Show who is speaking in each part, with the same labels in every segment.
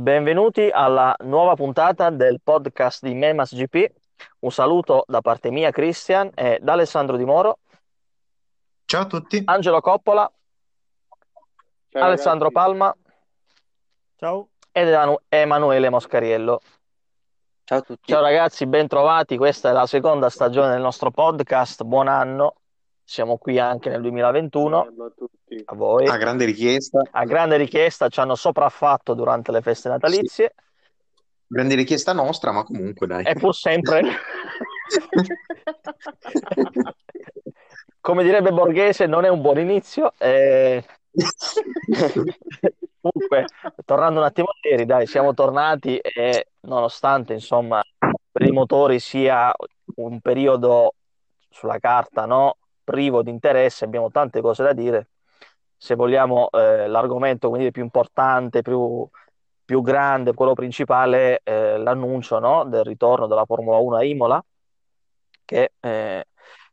Speaker 1: Benvenuti alla nuova puntata del podcast di Memas GP. Un saluto da parte mia, Christian, e da Alessandro Di Moro,
Speaker 2: Ciao a tutti.
Speaker 1: Angelo Coppola,
Speaker 3: Ciao
Speaker 1: Alessandro
Speaker 3: ragazzi,
Speaker 1: Palma
Speaker 4: Ciao.
Speaker 1: ed Emanuele Moscariello.
Speaker 5: Ciao a tutti.
Speaker 1: Ciao ragazzi, bentrovati. Questa è la seconda stagione del nostro podcast. Buon anno. Siamo qui anche nel 2021.
Speaker 3: buongiorno a tutti.
Speaker 1: A voi.
Speaker 2: A grande richiesta,
Speaker 1: A grande richiesta ci hanno sopraffatto durante le feste natalizie
Speaker 2: grande richiesta nostra, ma comunque dai.
Speaker 1: e pur sempre, come direbbe Borghese, non è un buon inizio. eh, Comunque, tornando un attimo seri, dai, siamo tornati e nonostante, insomma, per i motori sia un periodo sulla carta, no, privo di interesse, abbiamo tante cose da dire. Se vogliamo, eh, l'argomento quindi più importante, più, più grande, quello principale, eh, l'annuncio, no, del ritorno della Formula 1 a Imola, che eh,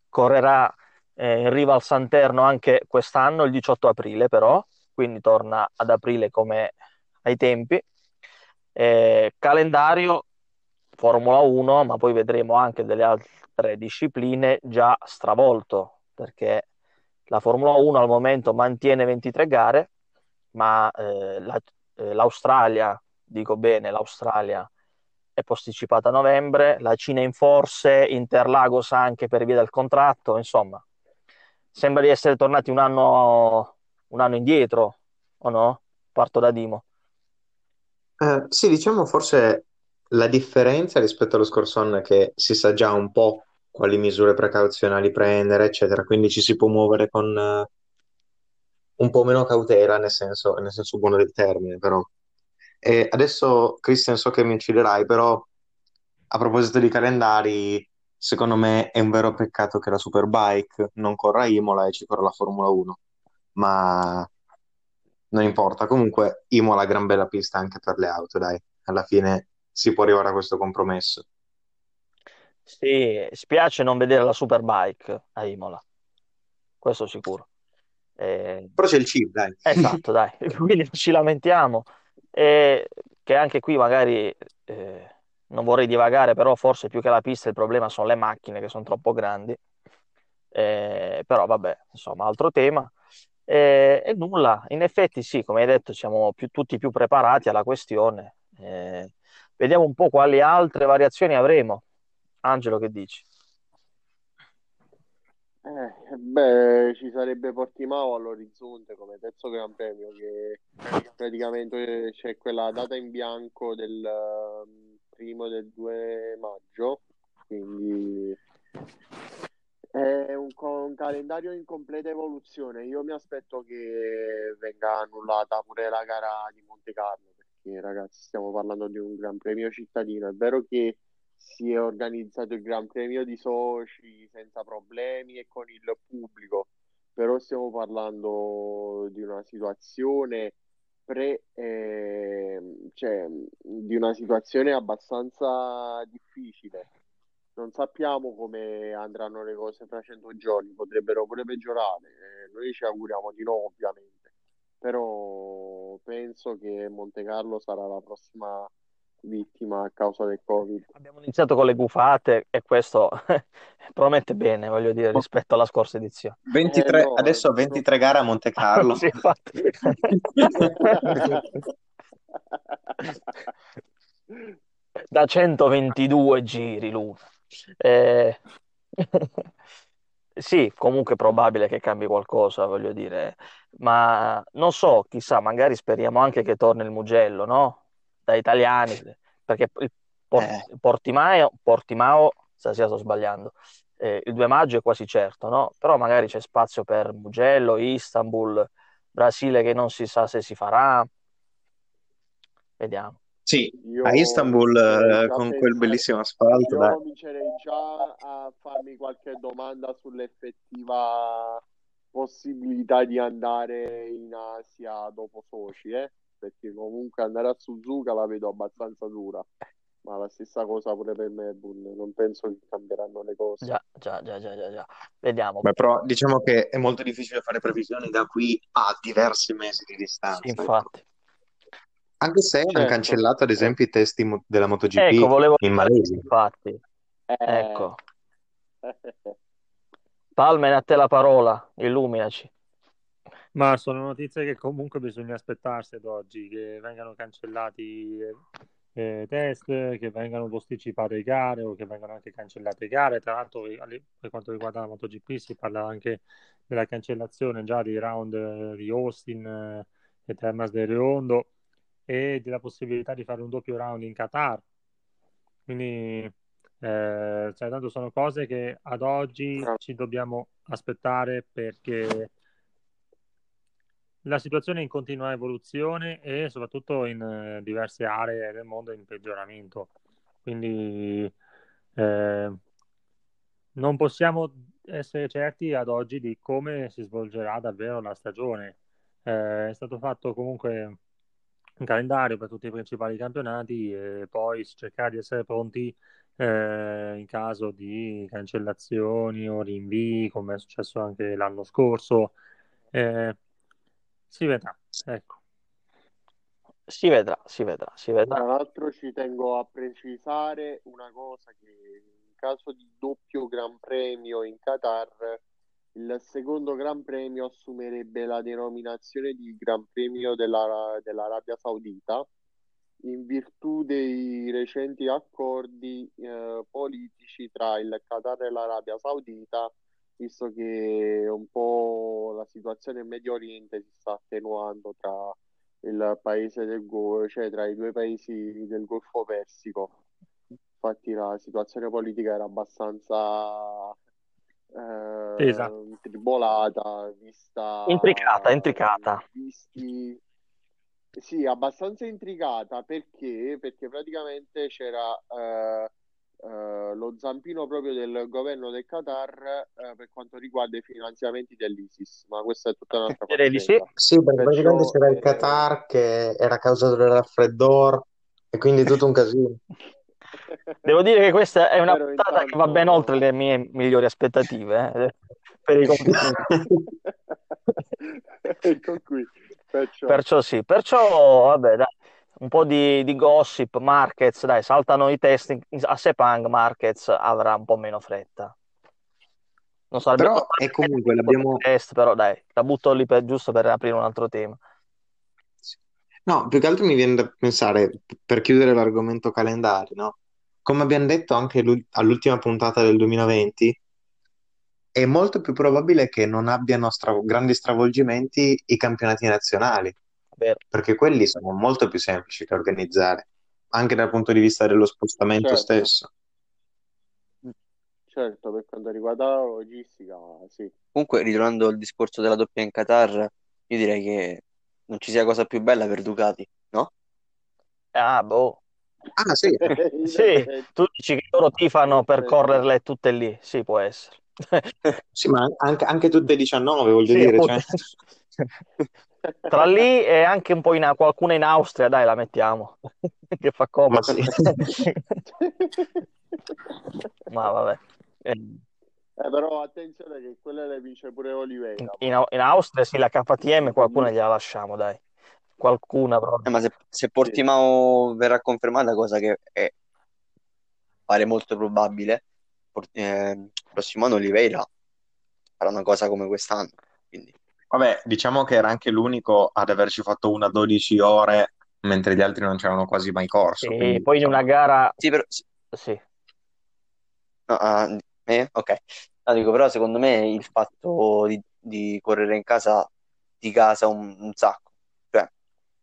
Speaker 1: correrà eh, in riva al Santerno anche quest'anno, il 18 aprile, però quindi torna ad aprile come ai tempi. Eh, calendario Formula 1, ma poi vedremo anche delle altre discipline già stravolto, perché la Formula 1 al momento mantiene 23 gare, ma eh, la- eh, l'Australia, dico bene, l'Australia è posticipata a novembre, la Cina in forse, Interlagos anche per via del contratto, insomma, sembra di essere tornati un anno, un anno indietro, o no? Parto da Dimo.
Speaker 2: Eh, sì, diciamo forse la differenza rispetto allo scorso anno è che si sa già un po' quali misure precauzionali prendere, eccetera, quindi ci si può muovere con eh, un po' meno cautela, nel senso, nel senso buono del termine, però. E adesso, Christian, so che mi ucciderai, però a proposito di calendari, secondo me è un vero peccato che la Superbike non corra Imola e ci corra la Formula 1, ma non importa. Comunque, Imola è una gran bella pista anche per le auto, dai. Alla fine si può arrivare a questo compromesso.
Speaker 1: Sì, spiace non vedere la Superbike a Imola, questo sicuro. Eh,
Speaker 2: Però c'è il chip, dai.
Speaker 1: esatto, dai, quindi non ci lamentiamo. E che anche qui magari eh, non vorrei divagare, però forse più che la pista il problema sono le macchine che sono troppo grandi. Eh, però vabbè, insomma, altro tema. E, e nulla, in effetti sì, come hai detto, siamo più- tutti più preparati alla questione. Eh, vediamo un po' quali altre variazioni avremo. Angelo, che dici?
Speaker 3: Eh, beh, ci sarebbe Portimao all'orizzonte come terzo Gran Premio che praticamente c'è quella data in bianco del ehm, primo del 2 maggio, quindi è un, un calendario in completa evoluzione. Io mi aspetto che venga annullata pure la gara di Monte Carlo, perché ragazzi stiamo parlando di un Gran Premio cittadino. È vero che si è organizzato il Gran Premio di Sochi senza problemi e con il pubblico, però stiamo parlando di una situazione pre, ehm, cioè, di una situazione abbastanza difficile. Non sappiamo come andranno le cose fra cento giorni, potrebbero pure peggiorare. eh, noi ci auguriamo di no, ovviamente, però penso che Monte Carlo sarà la prossima vittima a causa del Covid.
Speaker 1: Abbiamo iniziato con le gufate e questo promette bene, voglio dire, rispetto alla scorsa edizione.
Speaker 2: 23
Speaker 3: Eh, no,
Speaker 2: adesso
Speaker 3: no.
Speaker 2: 23 gare a Monte Carlo.
Speaker 1: Sì, infatti. Da 122 giri l'una. Eh, Sì, comunque è probabile che cambi qualcosa, voglio dire, ma non so, chissà, magari speriamo anche che torni il Mugello, no? Da italiani, perché il Por-
Speaker 2: Eh.
Speaker 1: Portimao, Portimao, stasera sto sbagliando, eh, il 2 maggio è quasi certo, no? Però magari c'è spazio per Mugello, Istanbul, Brasile che non si sa se si farà, vediamo.
Speaker 2: Sì,
Speaker 3: Io
Speaker 2: a Istanbul eh, con quel bellissimo asfalto,
Speaker 3: Io
Speaker 2: dai.
Speaker 3: comincerei già a farmi qualche domanda sull'effettiva possibilità di andare in Asia dopo Sochi, eh? Perché comunque andare a Suzuka la vedo abbastanza dura, ma la stessa cosa pure per Melbourne, non penso che cambieranno le cose.
Speaker 1: Già, già, già, già, già, già. Vediamo.
Speaker 2: Beh, però diciamo che è molto difficile fare previsioni da qui a diversi mesi di distanza.
Speaker 1: Sì,
Speaker 2: ecco.
Speaker 1: infatti.
Speaker 2: Anche se hanno
Speaker 3: Certo,
Speaker 2: cancellato, ad esempio, i testi mo- della
Speaker 1: Ecco,
Speaker 2: MotoGP
Speaker 1: volevo
Speaker 2: in Malesia.
Speaker 1: infatti.
Speaker 3: Eh,
Speaker 1: Ecco. Palmen, a te la parola, illuminaci.
Speaker 4: Ma sono notizie che comunque bisogna aspettarsi ad oggi, che vengano cancellati eh, test, che vengano posticipate gare o che vengano anche cancellate gare. Tra l'altro, per quanto riguarda la MotoGP, si parla anche della cancellazione già dei round eh, di Austin eh, e Termas del Reondo e della possibilità di fare un doppio round in Qatar. Quindi, eh, cioè, tanto sono cose che ad oggi ci dobbiamo aspettare perché la situazione è in continua evoluzione e soprattutto in eh, diverse aree del mondo in peggioramento. Quindi eh, non possiamo essere certi ad oggi di come si svolgerà davvero la stagione. Eh, è stato fatto comunque un calendario per tutti i principali campionati e poi cercare di essere pronti eh, in caso di cancellazioni o rinvii, come è successo anche l'anno scorso. Eh, si vedrà, ecco.
Speaker 1: Si vedrà, si vedrà, si vedrà.
Speaker 3: Tra l'altro ci tengo a precisare una cosa che in caso di doppio Gran Premio in Qatar il secondo Gran Premio assumerebbe la denominazione di Gran Premio della, dell'Arabia Saudita in virtù dei recenti accordi eh, politici tra il Qatar e l'Arabia Saudita, visto che un po' la situazione in Medio Oriente si sta attenuando tra il paese del Golfo, cioè tra i due paesi del Golfo Persico. Infatti la situazione politica era abbastanza eh,
Speaker 4: Esatto.
Speaker 3: tribolata, vista
Speaker 1: Intricata, intricata.
Speaker 3: visti sì, abbastanza intricata perché, perché praticamente c'era eh, eh, lo zampino proprio del governo del Qatar eh, per quanto riguarda i finanziamenti dell'ISIS, ma questa è tutta un'altra
Speaker 1: Direi di sì.
Speaker 2: Sì, perché
Speaker 3: Perciò,
Speaker 2: praticamente c'era il
Speaker 3: eh,
Speaker 2: Qatar che era causato dal raffreddore e quindi tutto un casino.
Speaker 1: Devo dire che questa è una
Speaker 3: Però
Speaker 1: puntata che va ben
Speaker 3: intanto-
Speaker 1: oltre le mie migliori aspettative eh, per i compiti.
Speaker 3: ecco qui. Perciò,
Speaker 1: Perciò sì, perciò vabbè, dai, un po' di, di gossip, Marquez, dai, saltano i test a Sepang, Marquez avrà un po' meno fretta. Non sarebbe
Speaker 2: Però è comunque l'abbiamo...
Speaker 1: test, però dai, la butto lì per- giusto per aprire un altro tema.
Speaker 2: No, più che altro mi viene da pensare, per chiudere l'argomento calendari, no? Come abbiamo detto anche l'ul- all'ultima puntata del 2020, è molto più probabile che non abbiano stra- grandi stravolgimenti i campionati nazionali,
Speaker 1: Vero.
Speaker 2: perché quelli sono molto più semplici da organizzare, anche dal punto di vista dello spostamento
Speaker 3: Certo.
Speaker 2: stesso.
Speaker 3: certo, per quanto riguarda la logistica, sì.
Speaker 5: Comunque, ritornando al discorso della doppia in Qatar, io direi che non ci sia cosa più bella per Ducati, no?
Speaker 1: Ah, boh.
Speaker 2: Ah, sì,
Speaker 1: Sì, tu dici che loro tifano per
Speaker 3: Sì.
Speaker 1: correrle tutte lì, sì, può essere.
Speaker 2: sì, ma anche, anche tutte 19, voglio
Speaker 1: Sì,
Speaker 2: dire, cioè...
Speaker 1: Tra lì e anche un po' in, qualcuna in Austria, dai, la mettiamo, che fa
Speaker 2: Ma
Speaker 1: comodo.
Speaker 2: sì.
Speaker 1: Ma vabbè. Eh,
Speaker 3: Eh, però attenzione che quelle le vince pure Oliveira.
Speaker 1: in- in Austria sì, la KTM qualcuna gliela lasciamo, dai. Qualcuna
Speaker 5: Eh,
Speaker 1: proprio.
Speaker 5: ma se, se Portimao verrà confermata, cosa che è, pare molto probabile, Port- eh, il prossimo anno Oliveira farà una cosa come quest'anno. Quindi,
Speaker 2: Vabbè, diciamo che era anche l'unico ad averci fatto una 12 ore, mentre gli altri non c'erano quasi mai corso.
Speaker 1: E
Speaker 2: quindi,
Speaker 1: poi in una gara,
Speaker 5: sì, però,
Speaker 1: sì,
Speaker 5: no, ah, eh, ok. No, dico, però secondo me il fatto di, di correre in casa ti casa un, un sacco. Cioè,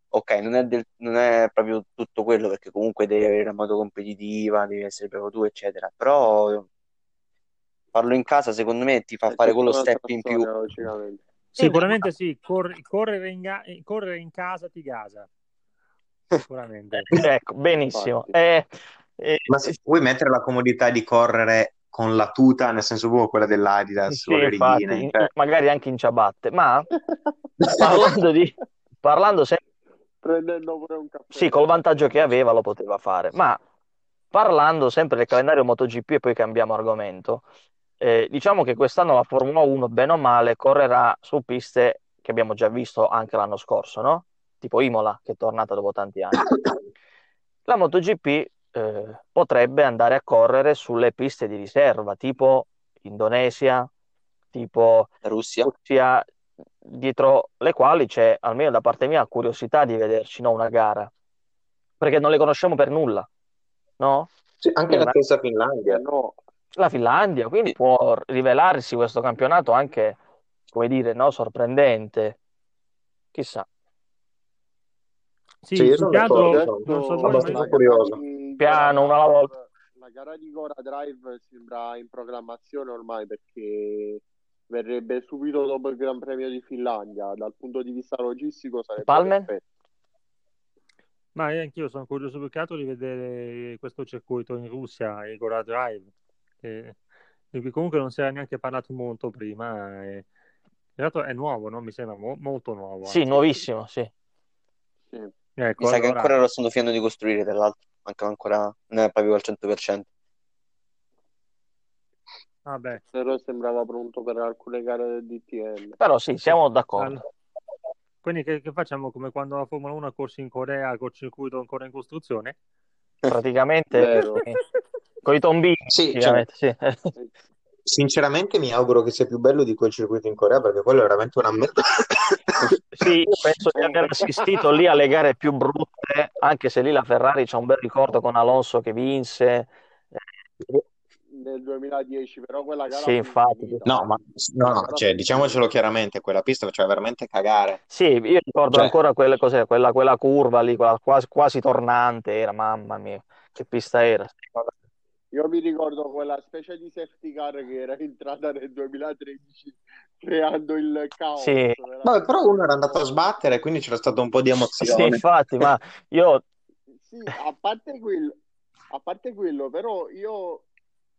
Speaker 5: ok, non è, del- non è proprio tutto quello perché comunque devi avere la moto competitiva, devi essere bravo tu, eccetera. Però farlo in casa secondo me ti fa
Speaker 3: È
Speaker 5: fare
Speaker 3: tutta
Speaker 5: quello step in più.
Speaker 4: Sicuramente sì, corri- correre, in ga- eh, correre in casa ti gasa. Sicuramente.
Speaker 1: ecco, benissimo.
Speaker 3: Infatti.
Speaker 1: Eh, eh,
Speaker 2: ma se vuoi mettere la comodità di correre con la tuta, nel senso proprio quella dell'Adidas
Speaker 1: sì,
Speaker 2: le
Speaker 1: infatti,
Speaker 2: righine,
Speaker 1: in-
Speaker 2: cioè,
Speaker 1: magari anche in ciabatte, ma parlando di, parlando sempre
Speaker 3: Prendendo pure un caffè.
Speaker 1: Sì, col vantaggio che aveva lo poteva fare, ma parlando sempre del calendario MotoGP e poi cambiamo argomento, eh, diciamo che quest'anno la Formula 1, bene o male, correrà su piste che abbiamo già visto anche l'anno scorso, no? tipo Imola, che è tornata dopo tanti anni. La MotoGP eh, potrebbe andare a correre sulle piste di riserva, tipo Indonesia, tipo
Speaker 5: Russia.
Speaker 1: Russia, dietro le quali c'è, almeno da parte mia, curiosità di vederci no, una gara, perché non le conosciamo per nulla, no?
Speaker 2: Sì, anche la stessa Finlandia.
Speaker 3: No,
Speaker 1: La Finlandia, quindi può rivelarsi questo campionato anche, come dire, no, sorprendente. Chissà.
Speaker 4: Sì,
Speaker 2: Sì, sono d'accordo,
Speaker 4: non so
Speaker 2: abbastanza
Speaker 4: io-
Speaker 2: curioso.
Speaker 1: Piano, una alla volta.
Speaker 3: La gara di Gora Drive sembra in programmazione ormai perché verrebbe subito dopo il Gran Premio di Finlandia. Dal punto di vista logistico sarebbe
Speaker 1: Palmer?
Speaker 3: perfetto.
Speaker 4: ma io anch'io sono curioso più che altro di vedere questo circuito in Russia, il Gora Drive, che- di cui comunque non si era neanche parlato molto prima. E... In realtà è nuovo, no? Mi sembra mo- molto nuovo.
Speaker 1: Sì,
Speaker 4: anzi.
Speaker 1: nuovissimo, sì.
Speaker 3: Sì.
Speaker 4: Ecco,
Speaker 5: Mi sa che
Speaker 4: allora-
Speaker 5: ancora lo stanno finendo di costruire, tra l'altro. Mancano ancora, non è proprio al 100%.
Speaker 4: Vabbè,
Speaker 3: Però sembrava pronto per alcune gare del DTM.
Speaker 1: Però sì, siamo d'accordo.
Speaker 4: All- Quindi che, che facciamo come quando la Formula 1 ha corso in Corea col circuito ancora in costruzione?
Speaker 1: Praticamente
Speaker 3: Vero.
Speaker 1: eh, con i tombini,
Speaker 2: Sì,
Speaker 1: praticamente, sì.
Speaker 2: Sinceramente mi auguro che sia più bello di quel circuito in Corea perché quello è veramente una merda.
Speaker 1: Sì, penso di aver assistito lì alle gare più brutte, anche se lì la Ferrari c'ha un bel ricordo con Alonso che vinse.
Speaker 3: Nel 2010, però quella gara
Speaker 1: Sì, infatti.
Speaker 2: No, ma no, no, cioè, diciamocelo chiaramente, quella pista faceva veramente cagare.
Speaker 1: Sì, io ricordo
Speaker 2: Cioè-
Speaker 1: ancora quelle, cos'è, quella, quella curva lì, quella quasi, quasi tornante, era, mamma mia, che pista era.
Speaker 3: Io mi ricordo quella specie di safety car che era entrata nel 2013 creando il caos.
Speaker 1: Sì.
Speaker 3: veramente.
Speaker 2: Vabbè, però uno era andato a sbattere, quindi c'era stato un po' di
Speaker 1: Sì,
Speaker 2: emozione.
Speaker 1: infatti, ma io
Speaker 3: Sì, a parte quello, a parte quello, però io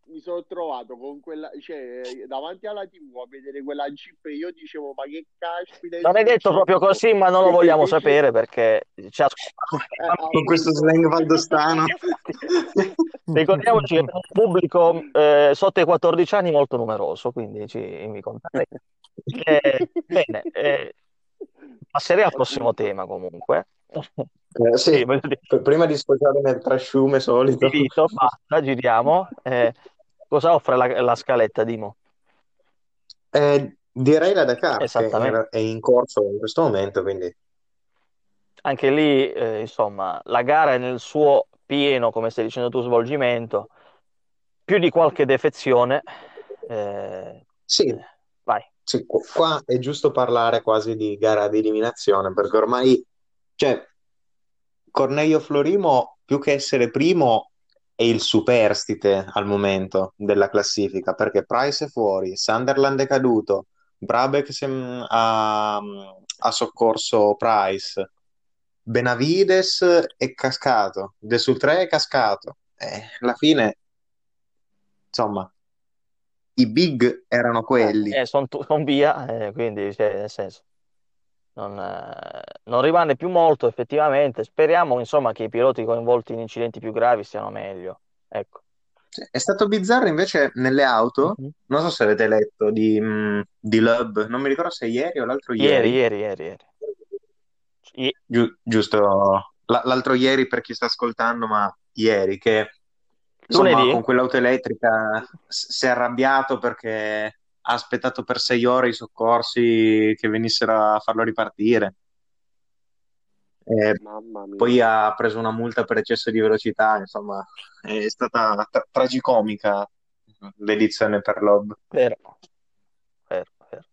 Speaker 3: mi sono trovato con quella, cioè, davanti alla TV a vedere quella Jeep e io dicevo, ma che caspita
Speaker 1: non è detto proprio così, ma non lo vogliamo sapere perché ci ascoltano.
Speaker 3: Eh,
Speaker 2: Con questo slang valdostano.
Speaker 1: Ricordiamoci che è un pubblico eh, sotto i 14 anni molto numeroso, quindi ci mi contattate. Eh, bene, eh, passerei al prossimo tema comunque.
Speaker 2: Eh, sì, prima di sfociare nel trasciume solito.
Speaker 1: finito, basta, giriamo. Eh, cosa offre la, la scaletta, Dimo?
Speaker 2: Eh, direi la Dakar, che
Speaker 1: Esattamente.
Speaker 2: è in corso in questo momento, quindi
Speaker 1: Anche lì, eh, insomma, la gara è nel suo pieno, come stai dicendo tu, svolgimento, più di qualche defezione. eh,
Speaker 2: sì,
Speaker 1: vai.
Speaker 2: sì, qu- qua è giusto parlare quasi di gara di eliminazione, perché ormai, cioè, Cornelio Florimo, più che essere primo, è il superstite al momento della classifica, perché Price è fuori, Sunderland è caduto, Brabeck sem- ha, ha soccorso Price, Benavides è cascato, De Sutre è cascato. Eh, alla fine, insomma, i big erano quelli.
Speaker 1: Eh, sono via, eh, quindi, cioè, nel senso, non, eh, non rimane più molto effettivamente. Speriamo, insomma, che i piloti coinvolti in incidenti più gravi stiano meglio. Ecco.
Speaker 2: È stato bizzarro invece nelle auto,
Speaker 1: Mhm.
Speaker 2: non so se avete letto di, mh, di Lub, non mi ricordo se ieri o l'altro
Speaker 1: Ieri,
Speaker 2: ieri,
Speaker 1: ieri, ieri, ieri. I-
Speaker 2: Giu- giusto, la- l'altro ieri per chi sta ascoltando, ma ieri, che insomma
Speaker 1: Lunedì?
Speaker 2: con quell'auto elettrica s- si è arrabbiato perché ha aspettato per sei ore i soccorsi che venissero a farlo ripartire. E
Speaker 3: mia.
Speaker 2: poi ha preso una multa per eccesso di velocità, insomma, è stata tra- tragicomica l'edizione per Lob.
Speaker 1: Vero, vero, vero.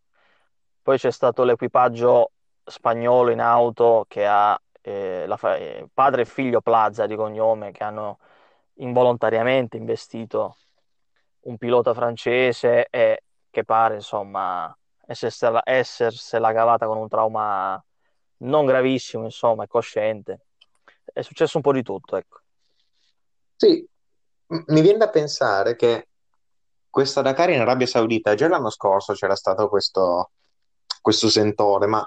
Speaker 1: Poi c'è stato l'equipaggio spagnolo in auto che ha eh, fa- eh, padre e figlio Plaza di cognome che hanno involontariamente investito un pilota francese e che pare insomma essersela, essersela cavata con un trauma non gravissimo, insomma, è cosciente. È successo un po' di tutto, ecco.
Speaker 2: Sì, mi viene da pensare che questa Dakar in Arabia Saudita, già l'anno scorso c'era stato questo, questo sentore, ma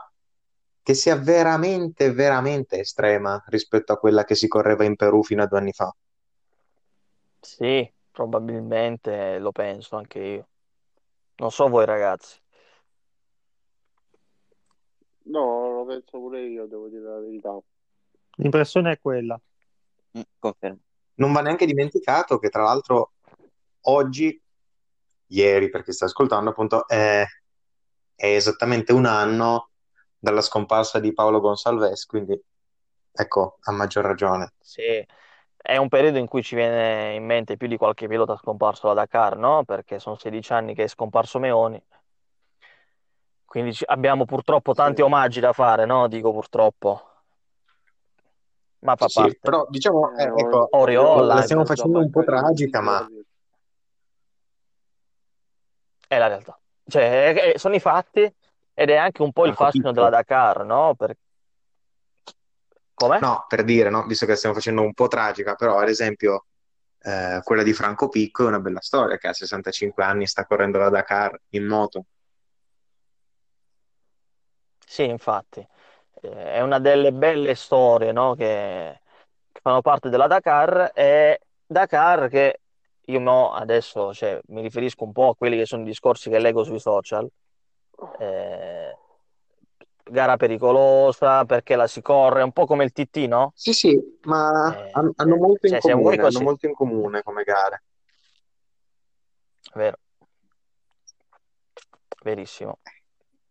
Speaker 2: che sia veramente, veramente estrema rispetto a quella che si correva in Perù fino a due anni fa.
Speaker 1: Sì, probabilmente lo penso anche io. Non so voi ragazzi.
Speaker 3: No, lo penso pure io, devo dire la verità.
Speaker 4: L'impressione è quella.
Speaker 5: Mm, confermo.
Speaker 2: Non va neanche dimenticato che tra l'altro oggi, ieri per chi sta ascoltando, appunto, è, è esattamente un anno dalla scomparsa di Paolo Gonsalves, quindi ecco, a maggior ragione.
Speaker 1: Sì, è un periodo in cui ci viene in mente più di qualche pilota scomparso da Dakar, no? Perché sono 16 anni che è scomparso Meoni. Quindi abbiamo purtroppo tanti
Speaker 3: Sì.
Speaker 1: omaggi da fare, no? Dico purtroppo. Ma fa
Speaker 2: Sì,
Speaker 1: parte.
Speaker 2: però diciamo,
Speaker 3: Eh,
Speaker 2: eh, ecco,
Speaker 1: Oriola,
Speaker 2: la stiamo facendo un po' tragica, ma.
Speaker 1: È la realtà. Cioè, è- è- sono i fatti ed è anche un po' il
Speaker 2: Franco
Speaker 1: fascino della. Dakar, no? Per... Come?
Speaker 2: No, per dire, no? Visto che stiamo facendo un po' tragica, però ad esempio eh, quella di Franco Picco è una bella storia, che a 65 anni sta correndo la Dakar in moto.
Speaker 1: Sì, infatti. Eh, È una delle belle storie, no? Che, che fanno parte della Dakar e Dakar che io mo adesso cioè, mi riferisco un po' a quelli che sono i discorsi che leggo sui social. Eh, gara pericolosa perché la si corre, un po' come il TT, no?
Speaker 2: Sì, sì, ma
Speaker 1: Eh,
Speaker 2: han- hanno molto in
Speaker 1: cioè, vuoi
Speaker 2: comune, hanno molto in comune come gare.
Speaker 1: vero, verissimo.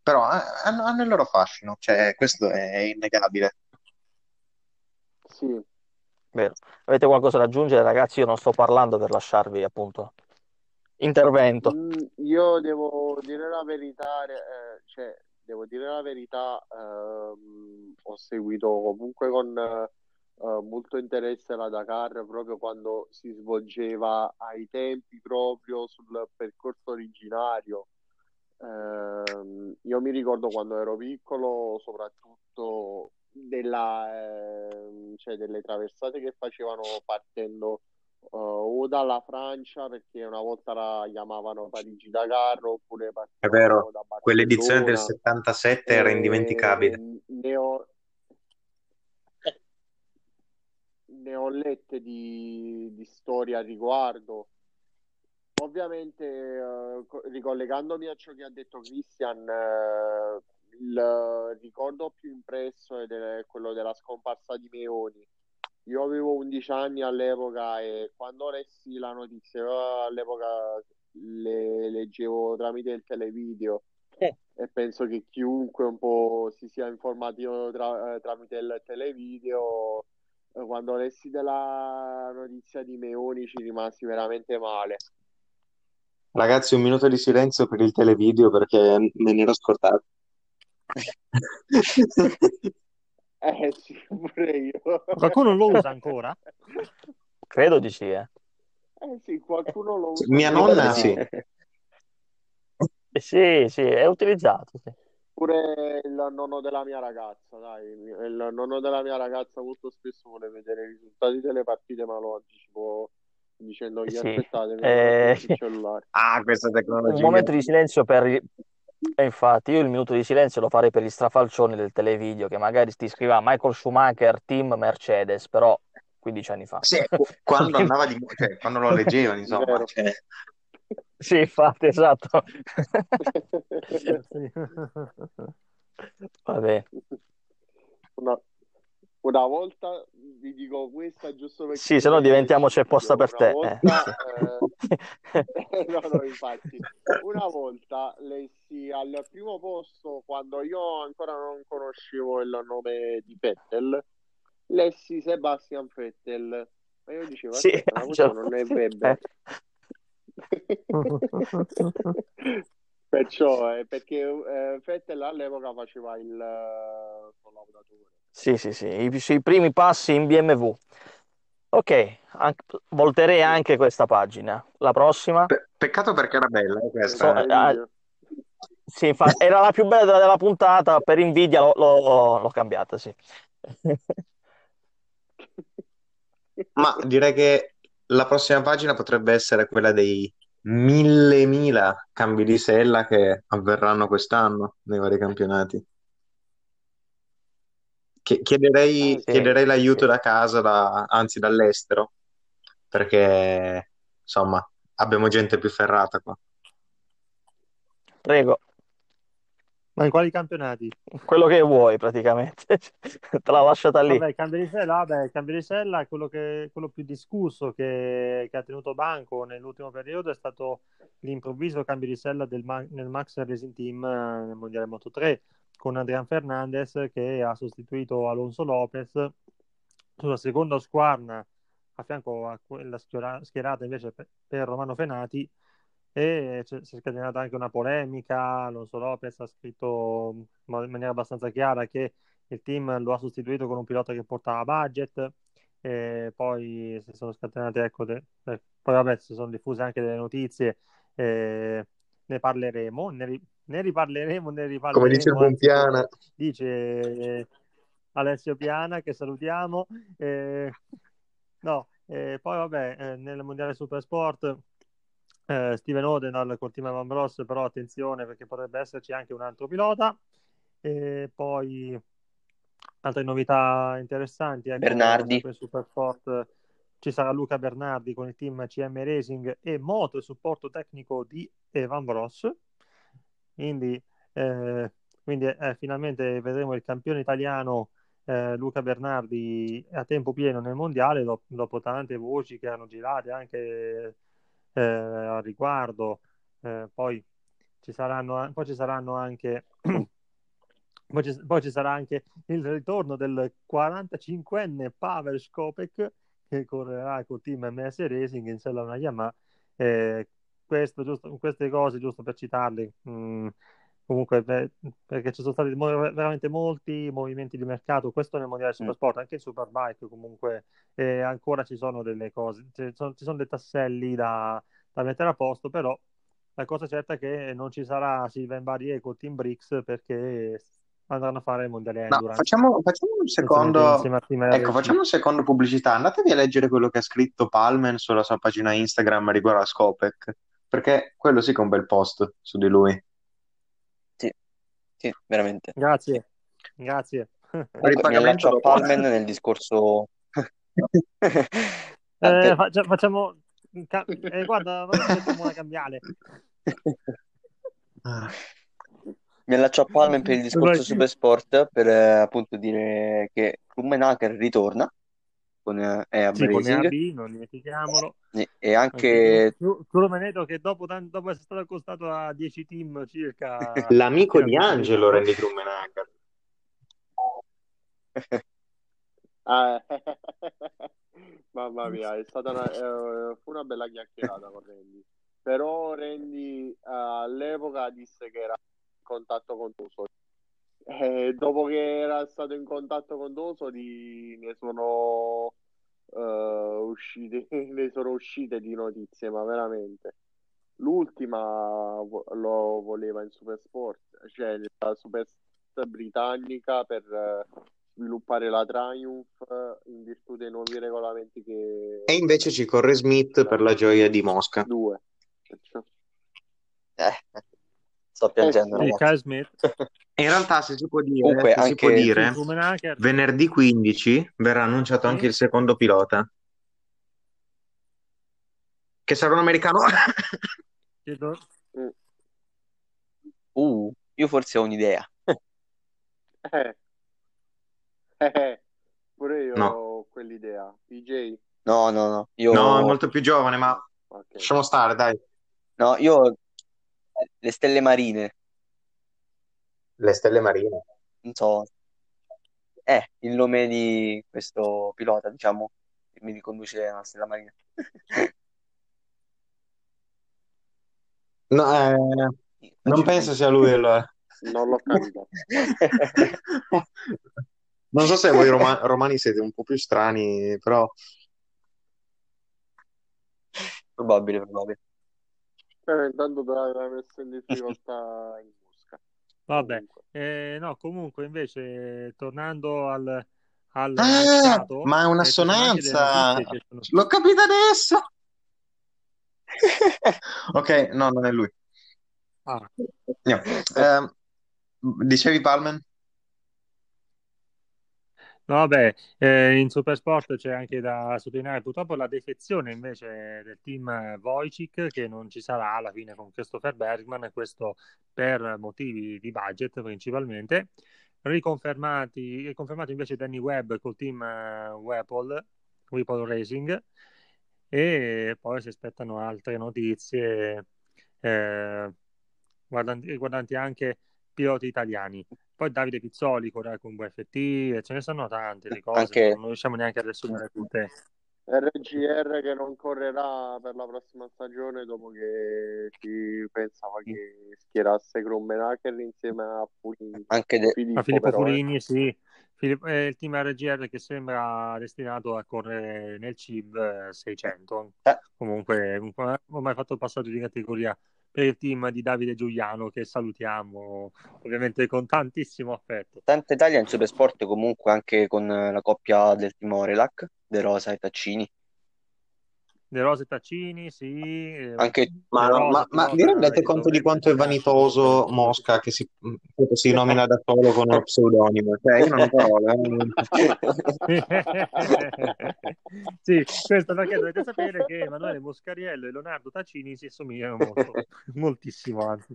Speaker 2: Però eh, hanno, hanno il loro fascino, cioè questo è innegabile.
Speaker 3: Sì.
Speaker 1: Vero. Avete qualcosa da aggiungere, ragazzi? Io non sto parlando per lasciarvi appunto intervento.
Speaker 3: Mm, io devo dire la verità, eh, cioè, devo dire la verità, ehm, ho seguito comunque con eh, molto interesse la Dakar proprio quando si svolgeva ai tempi proprio sul percorso originario. Ehm, io mi ricordo quando ero piccolo, soprattutto della, ehm, cioè delle traversate che facevano partendo eh, o dalla Francia, perché una volta la chiamavano Parigi-Dakar, oppure
Speaker 2: È vero,
Speaker 3: da
Speaker 2: quell'edizione del
Speaker 3: Barcellona.
Speaker 2: 77 era indimenticabile.
Speaker 3: Ne ho, ne ho lette di, di storie a riguardo. Ovviamente, eh, co- ricollegandomi a ciò che ha detto Christian, eh, il ricordo più impresso è quello della scomparsa di Meoni. Io avevo 11 anni all'epoca e quando lessi la notizia, io all'epoca le leggevo tramite il televideo
Speaker 1: Eh,
Speaker 3: e penso che chiunque un po' si sia informato tra- eh, tramite il televideo, eh, quando lessi della notizia di Meoni ci rimasi veramente male.
Speaker 2: Ragazzi, un minuto di silenzio per il televideo perché me ne ero scordato.
Speaker 3: Eh sì, pure io.
Speaker 4: Qualcuno lo usa ancora?
Speaker 1: credo di sì, eh.
Speaker 3: Eh sì, qualcuno lo usa
Speaker 2: Mia nonna sì.
Speaker 1: Eh, Sì, sì, è utilizzato. sì.
Speaker 3: Pure il nonno della mia ragazza, dai, il nonno della mia ragazza molto spesso vuole vedere i risultati delle partite, ma lo anticipo dicendogli
Speaker 1: Sì.
Speaker 3: aspettate,
Speaker 1: Eh,
Speaker 3: il cellulare.
Speaker 2: Ah, questa
Speaker 1: Un
Speaker 2: tecnologia.
Speaker 1: momento di silenzio per... E infatti io il minuto di silenzio lo farei per gli strafalcioni del televideo che magari ti scriveva Michael Schumacher, team Mercedes, però 15 anni fa.
Speaker 2: Sì, quando andava di... cioè, quando lo leggevano, insomma. Cioè.
Speaker 1: Sì, infatti, esatto. Vabbè.
Speaker 3: Una, una volta vi dico questa giusto perché
Speaker 1: Sì, se no diventiamo c'è posta per te. Eh,
Speaker 3: volta,
Speaker 1: sì.
Speaker 3: eh, no, no, infatti, una volta lessi al primo posto quando io ancora non conoscevo il nome di Vettel, lessi Sebastian Vettel. Ma io dicevo,
Speaker 1: Sì,
Speaker 3: aspetta,
Speaker 1: certo-
Speaker 3: non è Weber. Perciò, eh, perché eh, Vettel all'epoca faceva il eh, collaudatore.
Speaker 1: Sì, sì, sì, i, sui primi passi in BMW. Ok, an- volterei anche questa pagina. La prossima?
Speaker 2: Pe- peccato perché era bella eh,
Speaker 1: So-
Speaker 2: questa.
Speaker 1: eh,
Speaker 2: eh.
Speaker 1: ah, sì, infatti, era la più bella della, della puntata, per invidia l'ho, l'ho- l'ho cambiata, sì.
Speaker 2: Ma direi che la prossima pagina potrebbe essere quella dei mille mila cambi di sella che avverranno quest'anno nei vari campionati. Chiederei,
Speaker 3: Ah, sì,
Speaker 2: chiederei l'aiuto
Speaker 1: sì.
Speaker 2: da casa, da- anzi dall'estero, perché insomma abbiamo gente più ferrata qua.
Speaker 1: Prego.
Speaker 4: Ma in quali campionati?
Speaker 1: Quello che vuoi praticamente, te l'ha lasciata lì.
Speaker 4: Vabbè, il Cambirisella, vabbè, il Cambirisella è quello, che, quello più discusso che, che ha tenuto banco nell'ultimo periodo è stato l'improvviso Cambirisella del, nel Max Racing Team eh, nel Mondiale Moto 3 con Adrian Fernandez che ha sostituito Alonso Lopez sulla seconda squarna a fianco a quella schierata invece per, Romano Fenati e si è scatenata anche una polemica. Alonso Lopez ha scritto in maniera abbastanza chiara che il team lo ha sostituito con un pilota che portava budget. E poi si sono scatenate, ecco, de... eh, poi vabbè, si sono diffuse anche delle notizie. Eh, ne parleremo, ne. Ne, riparleremo, ne riparleremo.
Speaker 2: Come dice il buon Piana.
Speaker 4: Dice eh, Alessio Piana, che salutiamo. Eh, no, poi vabbè, eh, nel Mondiale Supersport eh, Steven Odenal col team Evan Bros, però attenzione perché potrebbe esserci anche un altro pilota. E poi altre novità interessanti. Ecco,
Speaker 5: Bernardi.
Speaker 4: Supersport ci sarà Luca Bernardi con il team CM Racing e moto e supporto tecnico di Evan Bros. Quindi, eh, quindi eh, finalmente vedremo il campione italiano eh, Luca Bernardi a tempo pieno nel mondiale dopo, dopo tante voci che hanno girato anche eh, a riguardo. Eh, poi, ci saranno, poi ci saranno anche poi ci, poi ci, sarà anche il ritorno del 45enne Pavel Skopek che correrà col team MS Racing in sella una Yamaha. Eh, questo, giusto, queste cose, giusto per citarle, mh, mm, comunque per, perché ci sono stati veramente molti movimenti di mercato, questo nel mondiale mm. Supersport, anche in Superbike comunque eh, ancora ci sono delle cose, ci sono, ci sono dei tasselli da, da, mettere a posto, però la cosa certa è che non ci sarà Sylvain Barrier con Team Brix perché andranno a fare il mondiale
Speaker 2: no, facciamo, facciamo, un secondo ecco, facciamo un secondo pubblicità. Andatevi a leggere quello che ha scritto Palmen sulla sua pagina Instagram riguardo a Scopec perché quello sì che è un bel post su di lui
Speaker 5: sì, veramente.
Speaker 4: Grazie, grazie.
Speaker 5: Comunque, mi allaccio a Palmen nel discorso...
Speaker 4: eh, facciamo... Eh, guarda, facciamo una cambiale.
Speaker 5: Mi allaccio a Palmen per il discorso Super Sport per eh, appunto dire che Rummenacher ritorna con eh, Eab
Speaker 4: sì. Con EAB, non dimentichiamolo.
Speaker 5: E, e anche...
Speaker 4: Solo Meneto che dopo, dopo, essere stato accostato a 10 team circa...
Speaker 2: L'amico di Angelo, Randy Grummenacher.
Speaker 3: ah, mamma mia, è stata una, eh, fu una bella chiacchierata con Randy. Però Randy uh, all'epoca disse che era in contatto con Tuso. E dopo che era stato in contatto con Dosoli ne sono uh, uscite, ne sono uscite di notizie, ma veramente. L'ultima lo voleva in Supersport, cioè la Supersport britannica per sviluppare la Triumph in virtù dei nuovi regolamenti che...
Speaker 2: E invece ci corre Smith per la gioia di Mosca.
Speaker 3: Due.
Speaker 5: Eh, sto piangendo.
Speaker 4: Eh, sì, Smith.
Speaker 2: In realtà, se si può dire, Comunque, se si può dire venerdì 15 verrà annunciato anche il secondo pilota, che sarà un americano.
Speaker 5: uh, io forse ho un'idea.
Speaker 3: Eh. Eh, pure io no. ho quell'idea. PJ?
Speaker 5: No, no, no. Io...
Speaker 2: No, è molto più giovane, ma okay. lasciamo stare, dai.
Speaker 5: No, io le stelle marine.
Speaker 2: Le stelle marine.
Speaker 5: Non so, è il nome di questo pilota, diciamo, che mi riconduce alla stella marina.
Speaker 2: no, eh, non penso sia lui allora.
Speaker 3: Non l'ho capito.
Speaker 2: non so se voi roma- romani siete un po' più strani, però...
Speaker 5: Probabile, probabile.
Speaker 3: Eh, intanto te l'aveva messo in difficoltà in
Speaker 4: Vabbè, eh, no, comunque invece tornando al, al
Speaker 2: ah, mercato, ma è un'assonanza! Sono... L'ho capito adesso! ok, no, non è lui.
Speaker 4: Ah.
Speaker 2: Eh, dicevi Palmen?
Speaker 4: No, vabbè, eh, in Supersport c'è anche da sottolineare purtroppo la defezione invece del team Wojcik che non ci sarà alla fine con Christopher Bergman, questo per motivi di budget principalmente. Riconfermati, riconfermato invece Danny Webb col team uh, Whipple, Whipple Racing e poi si aspettano altre notizie eh, guardanti, riguardanti anche piloti italiani. Poi Davide Pizzoli correrà con VFT, ce ne sono tante di cose,
Speaker 5: Anche-
Speaker 4: non riusciamo neanche ad assumere tutte.
Speaker 3: RGR che non correrà per la prossima stagione dopo che si pensava che schierasse Krummenacher insieme a Pulini.
Speaker 5: Anche de-
Speaker 4: A Filippo
Speaker 3: però, eh.
Speaker 4: Fulini, sì. Filippo- è il team RGR che sembra destinato a correre nel CIV 600.
Speaker 5: Eh.
Speaker 4: Comunque, ho ormai fatto il passaggio di categoria per il team di Davide Giuliano, che salutiamo ovviamente con tantissimo affetto.
Speaker 5: tanta Italia in Supersport comunque anche con la coppia del team Orelac, De Rosa e Taccini.
Speaker 4: De Rose Taccini, sì. eh,
Speaker 5: Anche-
Speaker 2: Ma,
Speaker 4: De Rosa,
Speaker 2: ma- ma vi rendete conto di quanto è vanitoso Mosca che si, che si nomina da solo con uno pseudonimo? Cioè, io non ho parole. eh.
Speaker 4: sì, questo perché dovete sapere che Emanuele Moscariello e Leonardo Taccini si assomigliano molto, moltissimo anzi.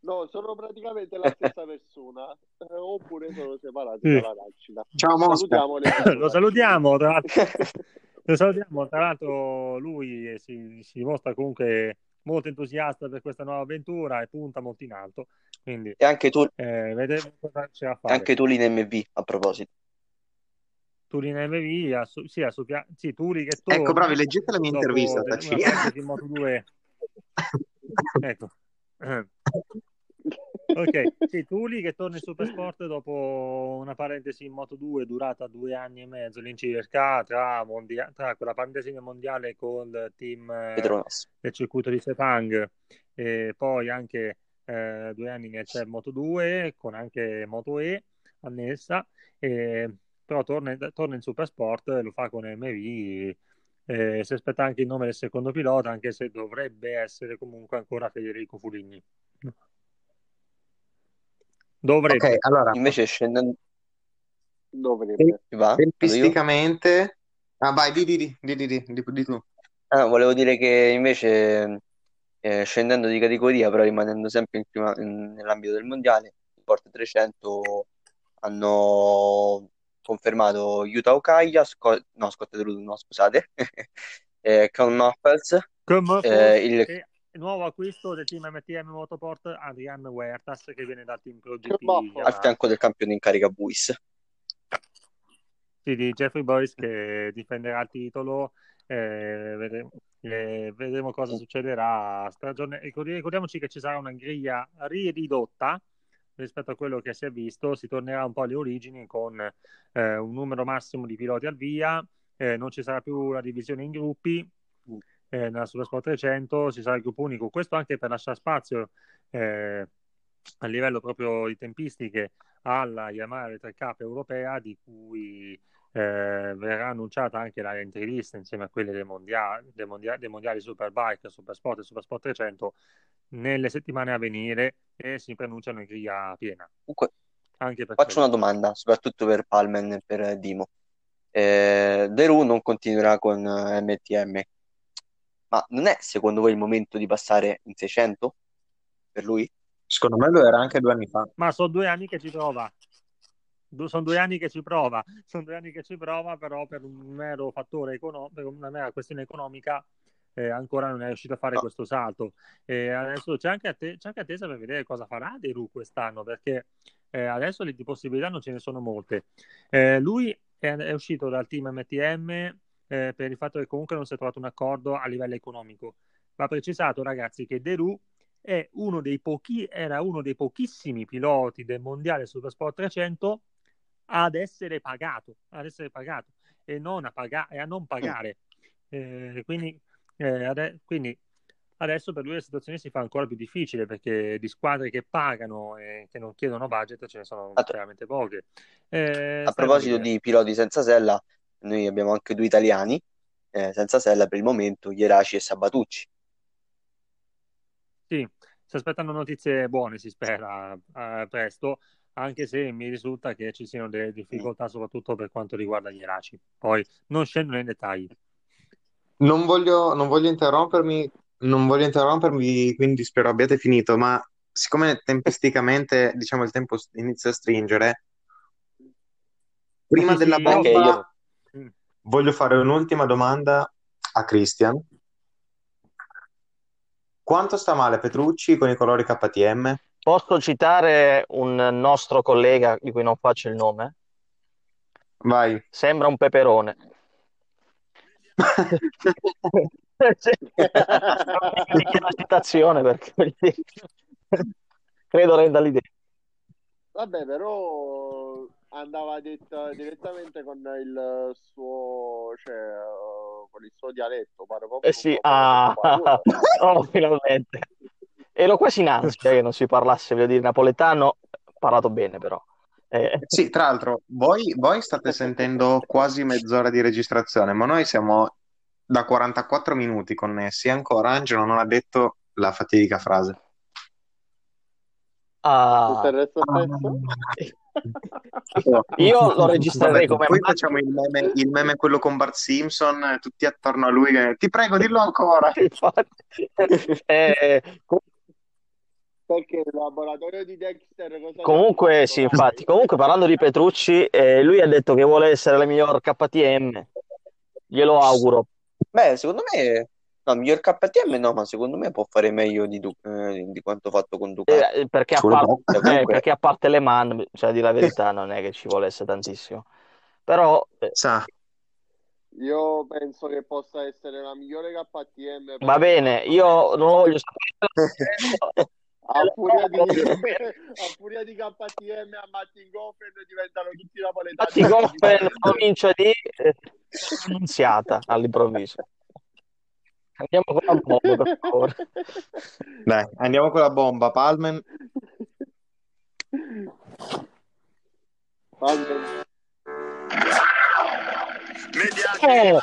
Speaker 3: No, sono praticamente la stessa persona, eh, oppure sono separati
Speaker 4: Sì.
Speaker 3: dalla nascita.
Speaker 2: Ciao Mosca.
Speaker 3: Salutiamo
Speaker 4: Lo salutiamo, tra l'altro, lo salutiamo, tra l'altro lui si, si dimostra comunque molto entusiasta per questa nuova avventura e punta molto in alto, quindi
Speaker 5: E anche tu,
Speaker 4: eh, vedremo cosa c'è a
Speaker 5: e
Speaker 4: fare.
Speaker 5: anche tu in MV a proposito.
Speaker 4: Turin MV, a su- sì, a sì, Turi che torna
Speaker 2: Ecco, bravi, leggete la mia intervista,
Speaker 4: Moto 2 ecco ok sì, Tuli che torna in Supersport dopo una parentesi in Moto 2 durata due anni e mezzo all'incirca tra, mondia- tra quella parentesi mondiale col team eh,
Speaker 5: Petronas.
Speaker 4: del circuito di Sepang e poi anche eh, due anni nel CEV Moto 2 con anche Moto E annessa e, però torna, torna in Supersport lo fa con MV eh, si aspetta anche il nome del secondo pilota anche se dovrebbe essere comunque ancora Federico Fuligni Dovrebbe.
Speaker 2: Okay, allora.
Speaker 5: Invece scendendo...
Speaker 3: Dovrebbe.
Speaker 5: Va,
Speaker 2: tempisticamente... Ah, vai, di, di, di, di tu.
Speaker 5: Ah, volevo dire che invece eh, scendendo di categoria, però rimanendo sempre in prima, in, nell'ambito del mondiale, i Sport 300 hanno confermato Utah Okaia, Scott, no, Scott Drude, no, scusate, eh, Con
Speaker 4: Muffles,
Speaker 5: eh, il...
Speaker 4: e nuovo acquisto del team MTM Motoport Adrian Huertas che viene dal team Pro GP
Speaker 3: Baffo.
Speaker 4: Yamaha.
Speaker 5: al fianco del campione in carica Buis.
Speaker 4: Sì, di Jeffrey Boyce che difenderà il titolo. eh, vedremo, eh, vedremo cosa succederà a stagione. Ricordi- Ricordiamoci che ci sarà una griglia ridotta rispetto a quello che si è visto. Si tornerà un po' alle origini con eh, un numero massimo di piloti al via. eh, non ci sarà più la divisione in gruppi. Eh, nella Supersport 300 ci sarà il gruppo unico. Questo anche per lasciare spazio eh, a livello proprio di tempistiche alla Yamaha R3 Cup europea di cui eh, verrà annunciata anche la entry list insieme a quelle dei mondiali, dei mondiali, dei mondiali Superbike, Supersport e Supersport 300 nelle settimane a venire e si preannunciano in griglia piena.
Speaker 5: Comunque,
Speaker 4: Anche per
Speaker 5: faccio
Speaker 4: quello.
Speaker 5: una domanda, soprattutto per Palmen e per Dimo. Eh, Deru non continuerà con eh, MTM, ma non è secondo voi il momento di passare in 600 per lui?
Speaker 2: Secondo me lo era anche due anni fa.
Speaker 4: Ma sono due anni che ci prova. Du- sono due anni che ci prova. Sono due anni che ci prova, però per un mero fattore economico, per una mera questione economica, eh, ancora non è riuscito a fare
Speaker 5: No.
Speaker 4: questo salto. E adesso c'è anche, atte- c'è anche attesa per vedere cosa farà De Ru quest'anno, perché eh, adesso le di possibilità non ce ne sono molte. Eh, lui è, è uscito dal team MTM eh, per il fatto che comunque non si è trovato un accordo a livello economico. Va precisato, ragazzi, che De Ru è uno dei pochi, era uno dei pochissimi piloti del mondiale Supersport 300 ad essere pagato, ad essere pagato e non a, paga- e a non pagare. Eh, quindi, eh, ade- quindi adesso per lui la situazione si fa ancora più difficile perché di squadre che pagano e che non chiedono budget ce ne sono veramente poche. Eh,
Speaker 5: A proposito di piloti senza sella, noi abbiamo anche due italiani eh, senza sella per il momento, Ieraci e Sabatucci.
Speaker 4: Sì, si aspettano notizie buone, si spera, eh, presto. anche se mi risulta che ci siano delle difficoltà soprattutto per quanto riguarda gli Iraci. Poi non scendo nei dettagli.
Speaker 2: Non voglio, non voglio interrompermi, non voglio interrompermi, quindi spero abbiate finito, ma siccome tempesticamente, diciamo, il tempo inizia a stringere, prima
Speaker 4: Sì,
Speaker 2: della bomba
Speaker 5: Anche io.
Speaker 2: Voglio fare un'ultima domanda a Christian. Quanto sta male Petrucci con i colori KTM?
Speaker 1: Posso citare un nostro collega di cui non faccio il nome?
Speaker 2: Vai.
Speaker 1: Sembra un peperone. la citazione perché credo renda l'idea.
Speaker 3: Vabbè, però andava detta direttamente con il suo, cioè, eh, con il suo dialetto, pare proprio
Speaker 1: Eh sì, ah, oh, finalmente. Ero quasi in ansia che non si parlasse, voglio dire, napoletano, parlato bene però. Eh,
Speaker 2: Sì, tra l'altro, voi, voi state sentendo quasi mezz'ora di registrazione, ma noi siamo da 44 minuti connessi ancora Angelo non ha detto la fatidica frase.
Speaker 1: ah,
Speaker 3: Tutto il resto stesso?
Speaker 1: io lo registrerei come
Speaker 2: Poi facciamo il meme, il meme quello con Bart Simpson, tutti attorno a lui. che, Ti prego, dillo ancora.
Speaker 1: Infatti. Eh,
Speaker 3: Perché il laboratorio di Dexter cosa
Speaker 1: comunque, sì, infatti, comunque parlando di Petrucci, eh, lui ha detto che vuole essere la miglior KTM. Glielo auguro.
Speaker 5: Beh, secondo me, no, miglior KTM no, ma secondo me può fare meglio di, Du- eh, di quanto fatto con Ducati.
Speaker 1: Eh, perché, a
Speaker 2: Sulle
Speaker 1: par-
Speaker 2: bocche,
Speaker 1: eh, perché a parte Le Mans, cioè dire la verità, non è che ci volesse tantissimo. Però eh,
Speaker 2: Sa,
Speaker 3: Io penso che possa essere la migliore KTM.
Speaker 1: va bene, io non lo voglio sapere.
Speaker 3: A furia di, a furia di KTM a Mattinghofen diventano tutti napoletani.
Speaker 1: Infatti, Goffen, provincia di eh, Annunziata all'improvviso. Andiamo con la bomba, per favore.
Speaker 2: dai, andiamo con la bomba. Palmen,
Speaker 3: Vabbè.
Speaker 1: Eh,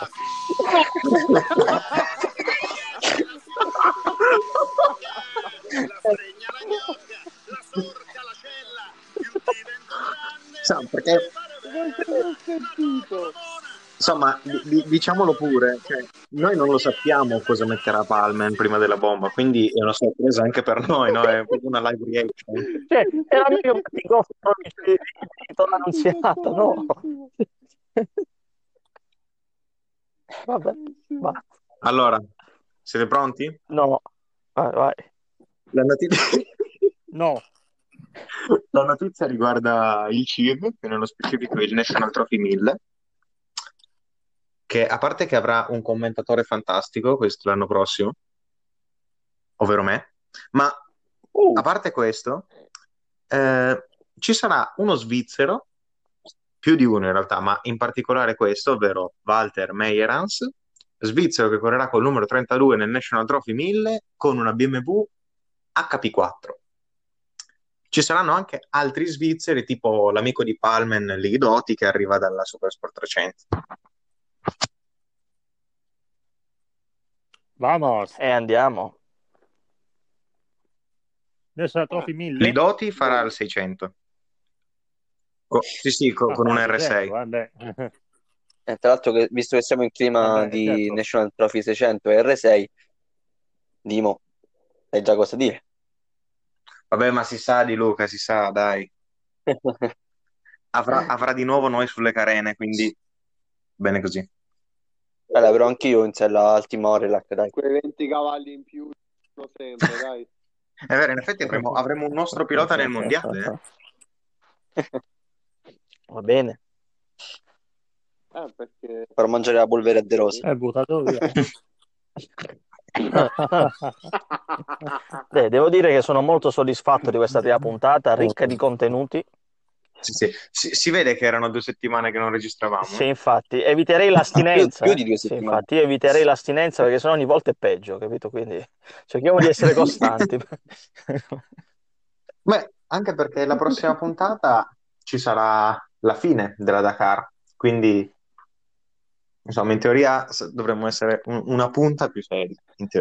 Speaker 2: sa, perché
Speaker 3: Non si è sentito.
Speaker 2: Insomma, di- diciamolo pure, cioè, noi non lo sappiamo cosa metterà Palmen prima della bomba, quindi è una sorpresa anche per noi, no? È proprio una live reaction.
Speaker 1: cioè, era meglio provincia di di Annunziata, no? Vabbè, basta.
Speaker 2: Allora, siete pronti?
Speaker 1: No, vai, vai.
Speaker 2: La notizia...
Speaker 4: No,
Speaker 2: La notizia riguarda il CIV, che nello specifico il National Trophy 1000, che a parte che avrà un commentatore fantastico questo l'anno prossimo, ovvero me, ma
Speaker 1: Uh,
Speaker 2: a parte questo, eh, ci sarà uno svizzero, più di uno in realtà, ma in particolare questo, ovvero Walter Meyerans, svizzero che correrà col numero 32 nel National Trophy 1000 con una BMW HP4. Ci saranno anche altri svizzeri, tipo l'amico di Palmen, Lidotti, che arriva dalla Supersport 300.
Speaker 4: Vamos.
Speaker 1: e andiamo.
Speaker 4: Adesso la Trophy 1000.
Speaker 2: Lidotti farà il 600. Co- sì, sì, co-
Speaker 4: Ah,
Speaker 2: con un
Speaker 4: ah,
Speaker 2: R6.
Speaker 4: certo, eh.
Speaker 5: Eh, tra l'altro, che- visto che siamo in clima
Speaker 4: Vabbè,
Speaker 5: di
Speaker 4: certo.
Speaker 5: National Trophy 600 e R6, Dimo, sai già cosa dire?
Speaker 2: Vabbè, ma si sa di Luca, si sa, dai. Avrà, avrà di nuovo noi sulle carene, quindi bene così.
Speaker 5: Allora, però anch'io in sella al team Orelac, dai.
Speaker 3: Quei 20 cavalli in più sono sempre, dai.
Speaker 2: È vero, in effetti avremo, avremo un nostro pilota nel mondiale. eh.
Speaker 1: Va bene.
Speaker 3: Eh, perché...
Speaker 5: Per mangiare la polvere de rose.
Speaker 4: È buttato via.
Speaker 1: Beh, devo dire che sono molto soddisfatto di questa prima puntata, ricca di contenuti.
Speaker 2: Sì, sì. Si, si vede che erano due settimane che non registravamo.
Speaker 1: Sì, infatti, eviterei l'astinenza.
Speaker 5: Più- più di due
Speaker 1: Sì,
Speaker 5: settimane.
Speaker 1: infatti, io eviterei l'astinenza perché sennò ogni volta è peggio, capito? Quindi cerchiamo di essere costanti.
Speaker 2: Beh, anche perché la prossima puntata ci sarà la fine della Dakar, quindi insomma in teoria dovremmo essere un- una punta più seria.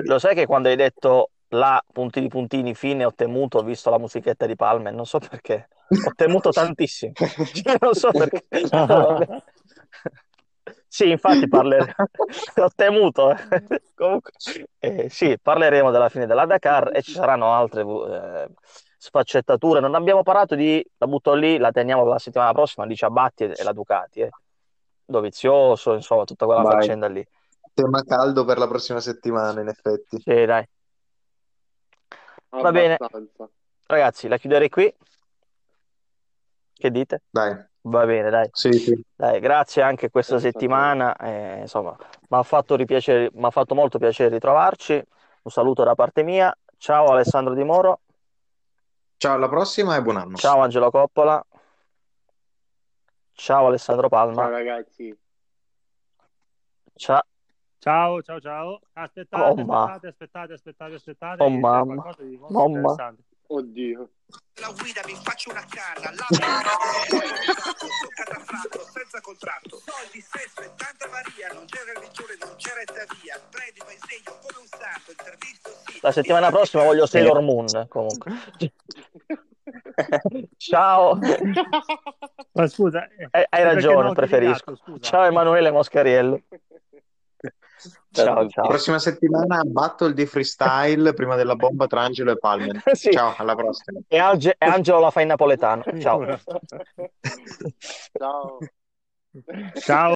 Speaker 1: Lo sai che quando hai detto la puntini puntini fine ho temuto, ho visto la musichetta di Palmer, non so perché. Ho temuto tantissimo. Cioè, non so perché. Sì, infatti parleremo. Ho temuto. Comunque, eh, sì, parleremo della fine della Dakar e ci saranno altre eh, sfaccettature. Non abbiamo parlato di, la butto lì, la teniamo la settimana prossima, di Ciabatti e la Ducati. Eh. Dovizioso, insomma, tutta quella
Speaker 2: Vai.
Speaker 1: faccenda lì.
Speaker 2: Tema caldo per la prossima settimana, in effetti.
Speaker 1: Sì, dai. Va bene. Ragazzi, la chiuderei qui. Che dite?
Speaker 2: Dai,
Speaker 1: Va bene, dai.
Speaker 2: sì, sì.
Speaker 1: Dai, grazie anche questa settimana. eh, insomma, mi ha fatto ripiacere- mi ha fatto molto piacere ritrovarci. Un saluto da parte mia. Ciao Alessandro Di Moro.
Speaker 2: Ciao, alla prossima e buon anno.
Speaker 1: Ciao Angelo Coppola. Ciao Alessandro
Speaker 3: Ciao
Speaker 1: Palma.
Speaker 3: ragazzi.
Speaker 1: Ciao.
Speaker 4: Ciao, ciao, ciao. Aspettate,
Speaker 1: Oh,
Speaker 4: aspettate, aspettate, aspettate, aspettate.
Speaker 1: Oh, mamma. Mamma.
Speaker 3: Oddio.
Speaker 6: la guida mi faccio una canna, sto catafratto, senza contratto, soldi, sesso e tanta varia, non c'è religione, non c'è retta via, predico e insegno come un santo, intervisto sì.
Speaker 1: La settimana prossima voglio Sailor Moon. Comunque. Ciao.
Speaker 4: Ma scusa, eh,
Speaker 1: hai ragione, preferisco. Ciao Emanuele Moscariello. Ciao, ciao.
Speaker 2: Prossima settimana battle di freestyle prima della bomba tra Angelo e Palmer.
Speaker 1: Sì.
Speaker 2: Ciao, alla prossima.
Speaker 1: E, Ange- e Angelo la fa in napoletano. Ciao.
Speaker 3: Ciao.
Speaker 4: Ciao.